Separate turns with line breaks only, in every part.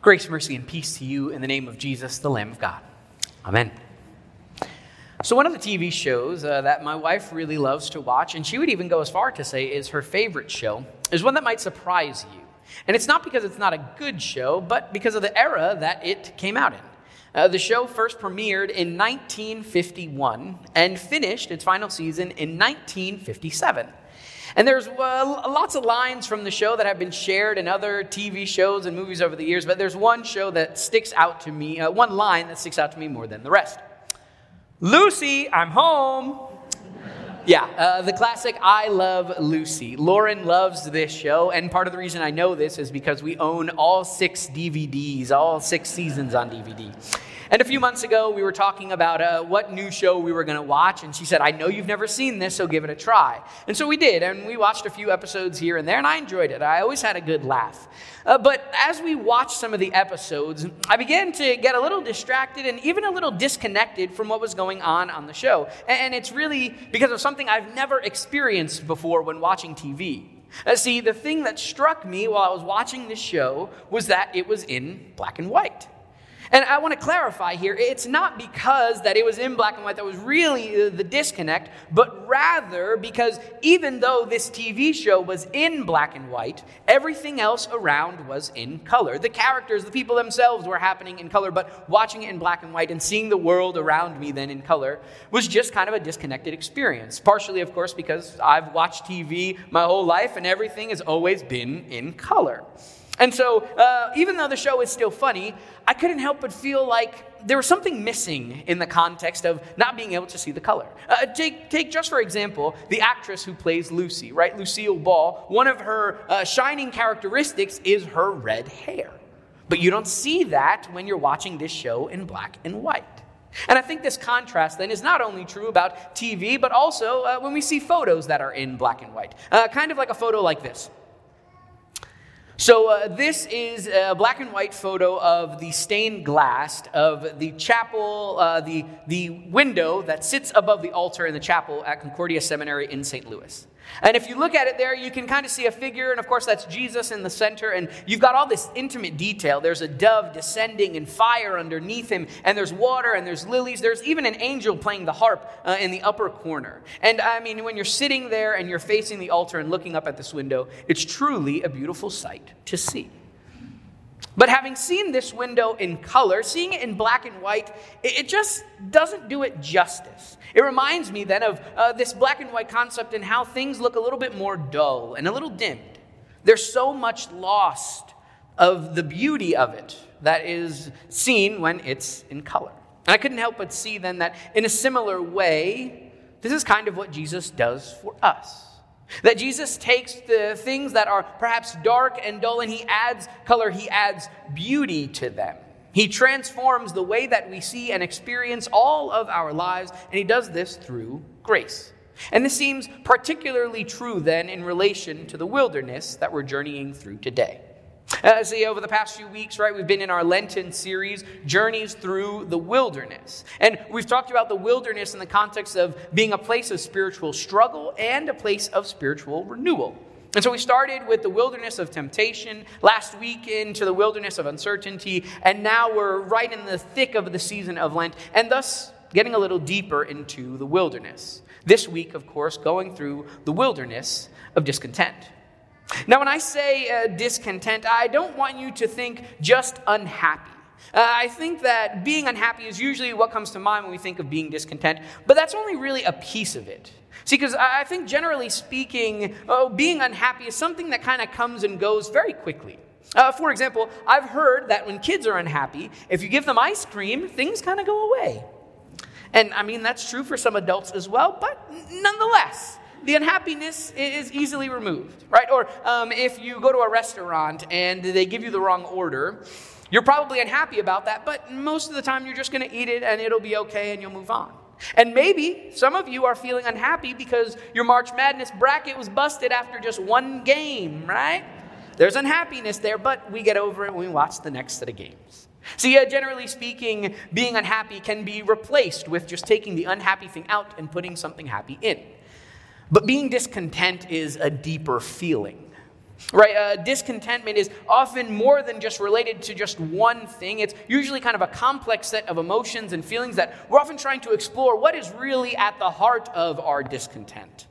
Grace, mercy, and peace to you in the name of Jesus, the Lamb of God. Amen. So, one of the TV shows uh, that my wife really loves to watch, and she would even go as far to say is her favorite show, is one that might surprise you. And it's not because it's not a good show, but because of the era that it came out in. Uh, the show first premiered in 1951 and finished its final season in 1957. And there's uh, lots of lines from the show that have been shared in other TV shows and movies over the years, but there's one show that sticks out to me, uh, one line that sticks out to me more than the rest. Lucy, I'm home. Yeah, uh, the classic I Love Lucy. Lauren loves this show, and part of the reason I know this is because we own all six DVDs, all six seasons on DVD. And a few months ago, we were talking about uh, what new show we were going to watch, and she said, I know you've never seen this, so give it a try. And so we did, and we watched a few episodes here and there, and I enjoyed it. I always had a good laugh. Uh, but as we watched some of the episodes, I began to get a little distracted and even a little disconnected from what was going on on the show. And it's really because of something I've never experienced before when watching TV. Uh, see, the thing that struck me while I was watching this show was that it was in black and white. And I want to clarify here it's not because that it was in black and white that was really the disconnect, but rather because even though this TV show was in black and white, everything else around was in color. The characters, the people themselves were happening in color, but watching it in black and white and seeing the world around me then in color was just kind of a disconnected experience. Partially, of course, because I've watched TV my whole life and everything has always been in color. And so, uh, even though the show is still funny, I couldn't help but feel like there was something missing in the context of not being able to see the color. Uh, take, take, just for example, the actress who plays Lucy, right? Lucille Ball. One of her uh, shining characteristics is her red hair. But you don't see that when you're watching this show in black and white. And I think this contrast then is not only true about TV, but also uh, when we see photos that are in black and white. Uh, kind of like a photo like this. So, uh, this is a black and white photo of the stained glass of the chapel, uh, the, the window that sits above the altar in the chapel at Concordia Seminary in St. Louis. And if you look at it there, you can kind of see a figure, and of course, that's Jesus in the center. And you've got all this intimate detail. There's a dove descending and fire underneath him, and there's water, and there's lilies. There's even an angel playing the harp uh, in the upper corner. And I mean, when you're sitting there and you're facing the altar and looking up at this window, it's truly a beautiful sight to see. But having seen this window in color, seeing it in black and white, it just doesn't do it justice. It reminds me then of uh, this black and white concept and how things look a little bit more dull and a little dimmed. There's so much lost of the beauty of it that is seen when it's in color. And I couldn't help but see then that in a similar way, this is kind of what Jesus does for us. That Jesus takes the things that are perhaps dark and dull and he adds color, he adds beauty to them. He transforms the way that we see and experience all of our lives, and he does this through grace. And this seems particularly true then in relation to the wilderness that we're journeying through today. Uh, see, over the past few weeks, right, we've been in our Lenten series, Journeys Through the Wilderness. And we've talked about the wilderness in the context of being a place of spiritual struggle and a place of spiritual renewal. And so we started with the wilderness of temptation, last week into the wilderness of uncertainty, and now we're right in the thick of the season of Lent, and thus getting a little deeper into the wilderness. This week, of course, going through the wilderness of discontent. Now, when I say uh, discontent, I don't want you to think just unhappy. Uh, I think that being unhappy is usually what comes to mind when we think of being discontent, but that's only really a piece of it. See, because I think generally speaking, oh, being unhappy is something that kind of comes and goes very quickly. Uh, for example, I've heard that when kids are unhappy, if you give them ice cream, things kind of go away. And I mean, that's true for some adults as well, but nonetheless, the unhappiness is easily removed, right? Or um, if you go to a restaurant and they give you the wrong order, you're probably unhappy about that, but most of the time you're just going to eat it and it'll be okay and you'll move on. And maybe some of you are feeling unhappy because your March Madness bracket was busted after just one game, right? There's unhappiness there, but we get over it when we watch the next set of games. See, uh, generally speaking, being unhappy can be replaced with just taking the unhappy thing out and putting something happy in. But being discontent is a deeper feeling. Right? Uh, discontentment is often more than just related to just one thing. It's usually kind of a complex set of emotions and feelings that we're often trying to explore what is really at the heart of our discontent.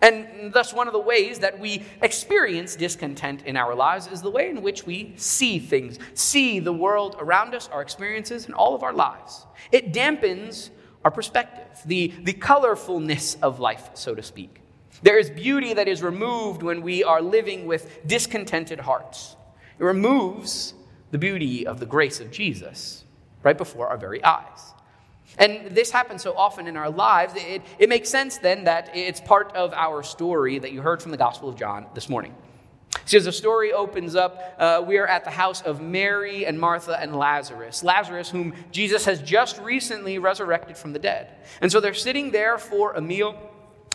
And thus, one of the ways that we experience discontent in our lives is the way in which we see things, see the world around us, our experiences, and all of our lives. It dampens our perspective, the, the colorfulness of life, so to speak. There is beauty that is removed when we are living with discontented hearts. It removes the beauty of the grace of Jesus right before our very eyes. And this happens so often in our lives, it, it makes sense then that it's part of our story that you heard from the Gospel of John this morning. See, as the story opens up, uh, we are at the house of Mary and Martha and Lazarus. Lazarus, whom Jesus has just recently resurrected from the dead. And so they're sitting there for a meal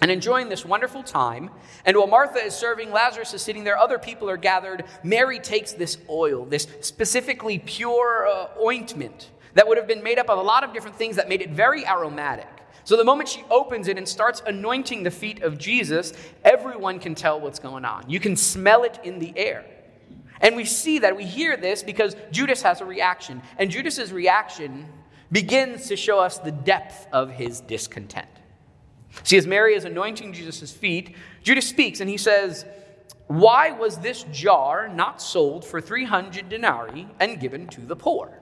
and enjoying this wonderful time. And while Martha is serving, Lazarus is sitting there, other people are gathered. Mary takes this oil, this specifically pure uh, ointment that would have been made up of a lot of different things that made it very aromatic. So the moment she opens it and starts anointing the feet of Jesus, everyone can tell what's going on. You can smell it in the air. And we see that, we hear this because Judas has a reaction. And Judas's reaction begins to show us the depth of his discontent. See, as Mary is anointing Jesus' feet, Judas speaks and he says, Why was this jar not sold for 300 denarii and given to the poor?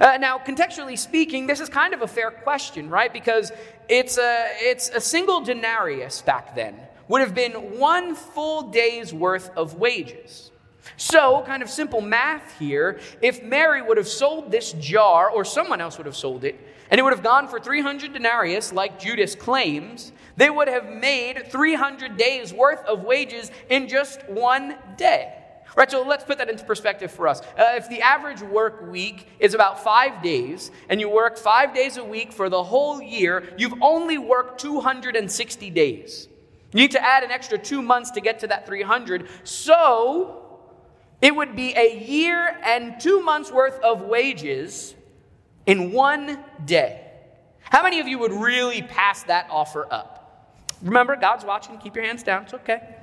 Uh, now, contextually speaking, this is kind of a fair question, right? Because it's a, it's a single denarius back then would have been one full day's worth of wages. So, kind of simple math here, if Mary would have sold this jar, or someone else would have sold it, and it would have gone for 300 denarius, like Judas claims, they would have made 300 days worth of wages in just one day. Right, so let's put that into perspective for us. Uh, if the average work week is about five days, and you work five days a week for the whole year, you've only worked 260 days. You need to add an extra two months to get to that 300. So it would be a year and two months worth of wages in one day. How many of you would really pass that offer up? Remember, God's watching. Keep your hands down. It's okay.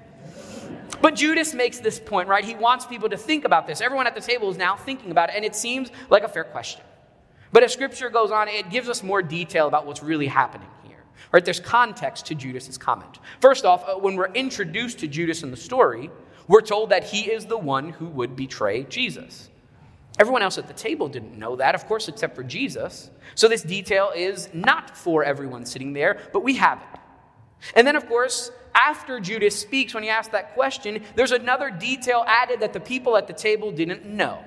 But Judas makes this point, right? He wants people to think about this. Everyone at the table is now thinking about it, and it seems like a fair question. But as scripture goes on, it gives us more detail about what's really happening here. Right? There's context to Judas's comment. First off, uh, when we're introduced to Judas in the story, we're told that he is the one who would betray Jesus. Everyone else at the table didn't know that, of course, except for Jesus. So this detail is not for everyone sitting there, but we have it. And then, of course, after Judas speaks, when he asks that question, there's another detail added that the people at the table didn't know.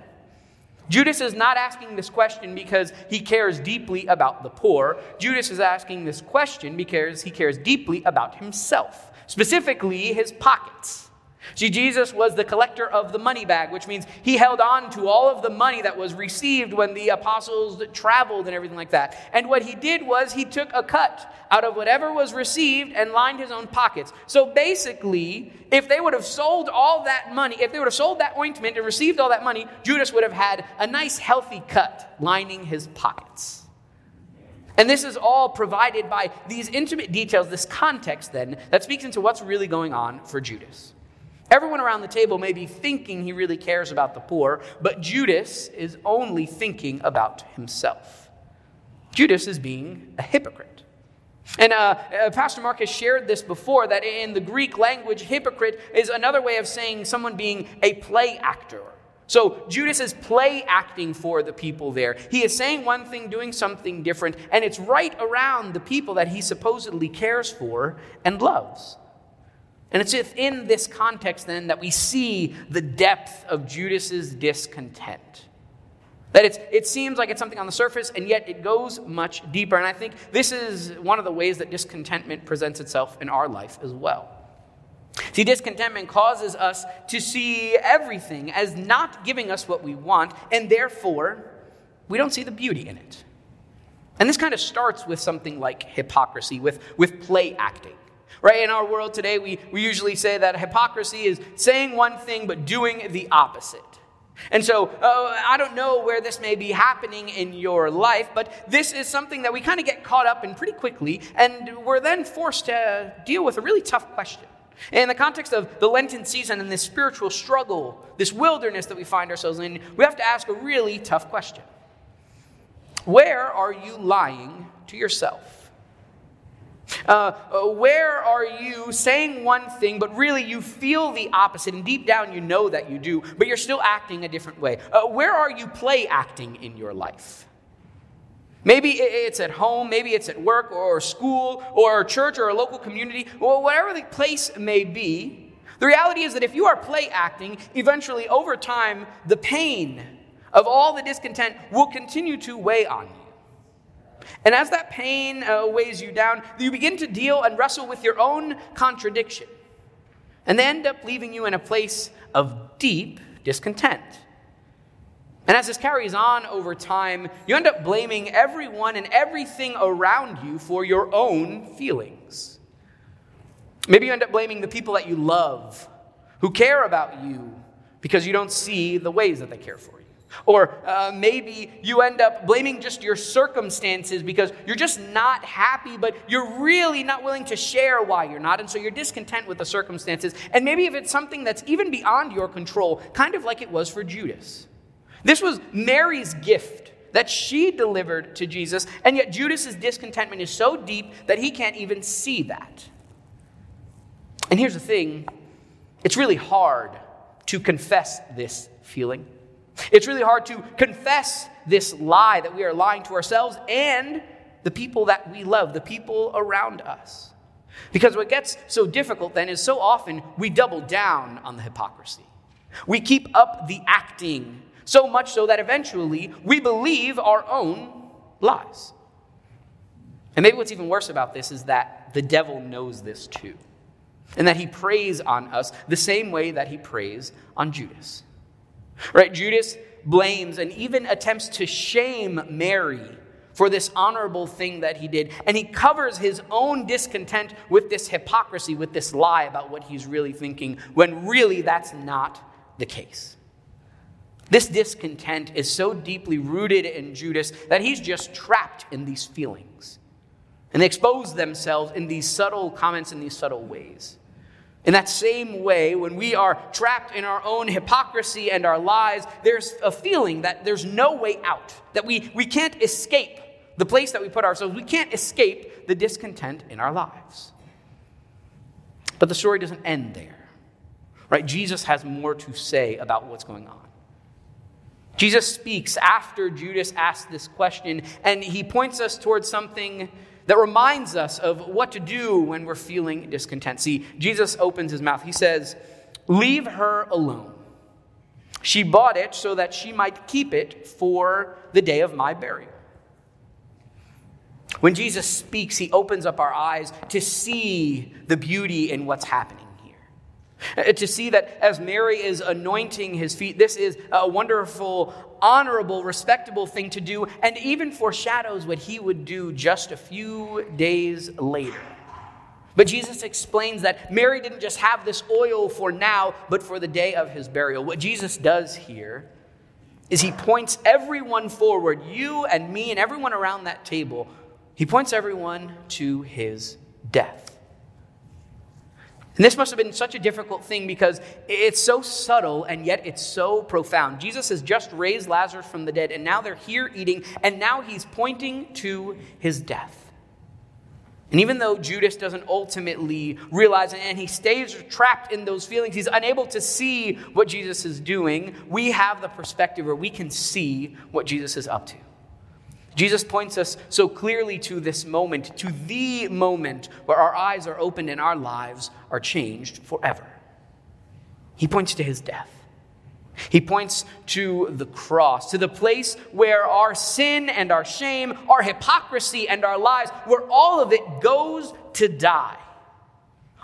Judas is not asking this question because he cares deeply about the poor. Judas is asking this question because he cares deeply about himself, specifically his pockets. See, Jesus was the collector of the money bag, which means he held on to all of the money that was received when the apostles traveled and everything like that. And what he did was he took a cut out of whatever was received and lined his own pockets. So basically, if they would have sold all that money, if they would have sold that ointment and received all that money, Judas would have had a nice, healthy cut lining his pockets. And this is all provided by these intimate details, this context then, that speaks into what's really going on for Judas. Everyone around the table may be thinking he really cares about the poor, but Judas is only thinking about himself. Judas is being a hypocrite. And uh, uh, Pastor Mark has shared this before that in the Greek language, hypocrite is another way of saying someone being a play actor. So Judas is play acting for the people there. He is saying one thing, doing something different, and it's right around the people that he supposedly cares for and loves. And it's within this context then that we see the depth of Judas's discontent. That it's, it seems like it's something on the surface, and yet it goes much deeper. And I think this is one of the ways that discontentment presents itself in our life as well. See, discontentment causes us to see everything as not giving us what we want, and therefore, we don't see the beauty in it. And this kind of starts with something like hypocrisy, with, with play acting. Right? In our world today, we, we usually say that hypocrisy is saying one thing but doing the opposite. And so, uh, I don't know where this may be happening in your life, but this is something that we kind of get caught up in pretty quickly, and we're then forced to deal with a really tough question. In the context of the Lenten season and this spiritual struggle, this wilderness that we find ourselves in, we have to ask a really tough question Where are you lying to yourself? Uh, uh, where are you saying one thing, but really you feel the opposite, and deep down you know that you do, but you're still acting a different way? Uh, where are you play acting in your life? Maybe it's at home, maybe it's at work or school or church or a local community, or whatever the place may be. The reality is that if you are play acting, eventually over time, the pain of all the discontent will continue to weigh on you. And as that pain uh, weighs you down, you begin to deal and wrestle with your own contradiction. And they end up leaving you in a place of deep discontent. And as this carries on over time, you end up blaming everyone and everything around you for your own feelings. Maybe you end up blaming the people that you love, who care about you, because you don't see the ways that they care for you. Or uh, maybe you end up blaming just your circumstances because you're just not happy, but you're really not willing to share why you're not. And so you're discontent with the circumstances. And maybe if it's something that's even beyond your control, kind of like it was for Judas. This was Mary's gift that she delivered to Jesus, and yet Judas's discontentment is so deep that he can't even see that. And here's the thing it's really hard to confess this feeling. It's really hard to confess this lie that we are lying to ourselves and the people that we love, the people around us. Because what gets so difficult then is so often we double down on the hypocrisy. We keep up the acting so much so that eventually we believe our own lies. And maybe what's even worse about this is that the devil knows this too, and that he preys on us the same way that he preys on Judas. Right? Judas blames and even attempts to shame Mary for this honorable thing that he did. And he covers his own discontent with this hypocrisy, with this lie about what he's really thinking, when really that's not the case. This discontent is so deeply rooted in Judas that he's just trapped in these feelings. And they expose themselves in these subtle comments, in these subtle ways. In that same way, when we are trapped in our own hypocrisy and our lies, there's a feeling that there's no way out, that we, we can't escape the place that we put ourselves. We can't escape the discontent in our lives. But the story doesn't end there, right? Jesus has more to say about what's going on. Jesus speaks after Judas asks this question, and he points us towards something that reminds us of what to do when we're feeling discontent. See, Jesus opens his mouth. He says, Leave her alone. She bought it so that she might keep it for the day of my burial. When Jesus speaks, he opens up our eyes to see the beauty in what's happening to see that as Mary is anointing his feet, this is a wonderful honorable, respectable thing to do, and even foreshadows what he would do just a few days later. But Jesus explains that Mary didn't just have this oil for now, but for the day of his burial. What Jesus does here is he points everyone forward, you and me and everyone around that table, he points everyone to his death. And this must have been such a difficult thing because it's so subtle and yet it's so profound. Jesus has just raised Lazarus from the dead, and now they're here eating, and now he's pointing to his death. And even though Judas doesn't ultimately realize it and he stays trapped in those feelings, he's unable to see what Jesus is doing, we have the perspective where we can see what Jesus is up to. Jesus points us so clearly to this moment, to the moment where our eyes are opened and our lives are changed forever. He points to his death. He points to the cross, to the place where our sin and our shame, our hypocrisy and our lies, where all of it goes to die.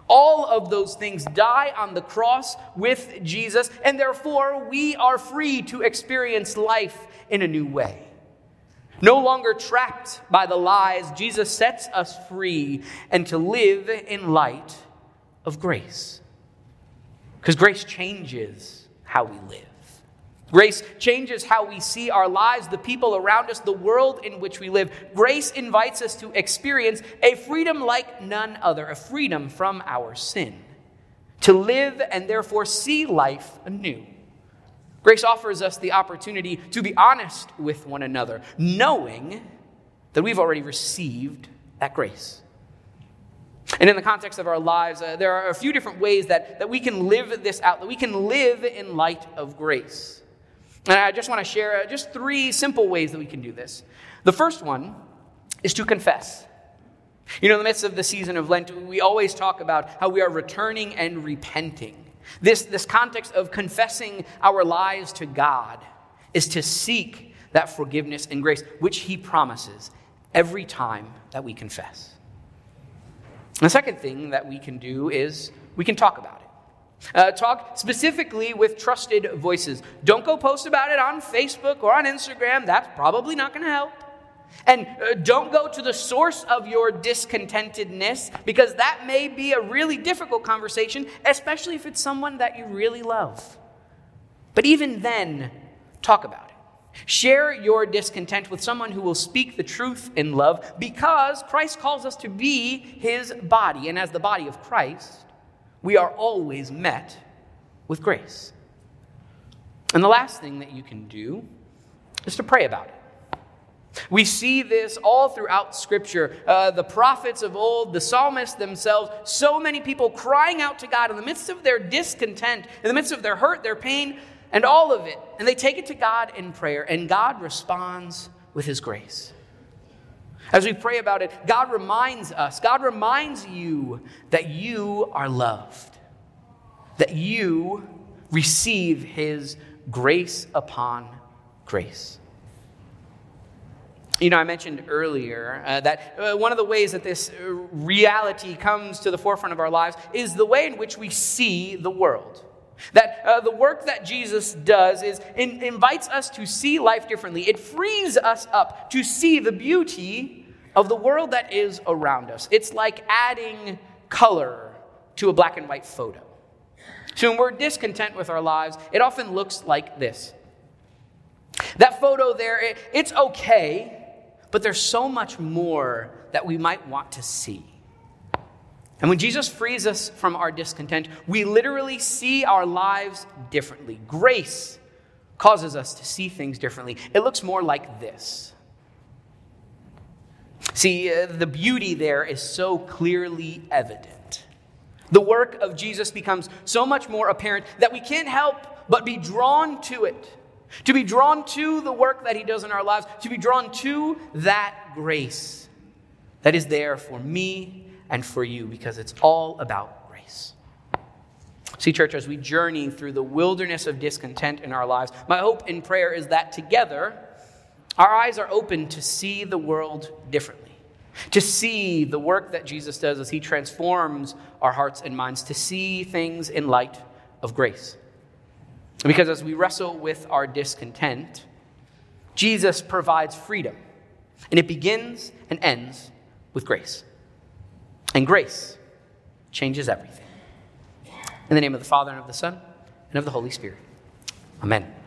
All of those things die on the cross with Jesus, and therefore we are free to experience life in a new way. No longer trapped by the lies, Jesus sets us free and to live in light of grace. Because grace changes how we live. Grace changes how we see our lives, the people around us, the world in which we live. Grace invites us to experience a freedom like none other, a freedom from our sin. to live and therefore see life anew. Grace offers us the opportunity to be honest with one another, knowing that we've already received that grace. And in the context of our lives, uh, there are a few different ways that, that we can live this out, that we can live in light of grace. And I just want to share uh, just three simple ways that we can do this. The first one is to confess. You know, in the midst of the season of Lent, we always talk about how we are returning and repenting. This, this context of confessing our lives to God is to seek that forgiveness and grace, which He promises every time that we confess. The second thing that we can do is we can talk about it. Uh, talk specifically with trusted voices. Don't go post about it on Facebook or on Instagram. That's probably not going to help. And uh, don't go to the source of your discontentedness because that may be a really difficult conversation, especially if it's someone that you really love. But even then, talk about it. Share your discontent with someone who will speak the truth in love because Christ calls us to be his body. And as the body of Christ, we are always met with grace. And the last thing that you can do is to pray about it. We see this all throughout Scripture. Uh, the prophets of old, the psalmists themselves, so many people crying out to God in the midst of their discontent, in the midst of their hurt, their pain, and all of it. And they take it to God in prayer, and God responds with His grace. As we pray about it, God reminds us, God reminds you that you are loved, that you receive His grace upon grace. You know, I mentioned earlier uh, that uh, one of the ways that this reality comes to the forefront of our lives is the way in which we see the world. That uh, the work that Jesus does is in, invites us to see life differently. It frees us up to see the beauty of the world that is around us. It's like adding color to a black and white photo. So when we're discontent with our lives, it often looks like this. That photo there, it, it's okay but there's so much more that we might want to see. And when Jesus frees us from our discontent, we literally see our lives differently. Grace causes us to see things differently. It looks more like this. See, uh, the beauty there is so clearly evident. The work of Jesus becomes so much more apparent that we can't help but be drawn to it to be drawn to the work that He does in our lives, to be drawn to that grace that is there for me and for you, because it's all about grace. See, church, as we journey through the wilderness of discontent in our lives, my hope and prayer is that together our eyes are open to see the world differently, to see the work that Jesus does as He transforms our hearts and minds, to see things in light of grace. Because as we wrestle with our discontent, Jesus provides freedom. And it begins and ends with grace. And grace changes everything. In the name of the Father, and of the Son, and of the Holy Spirit. Amen.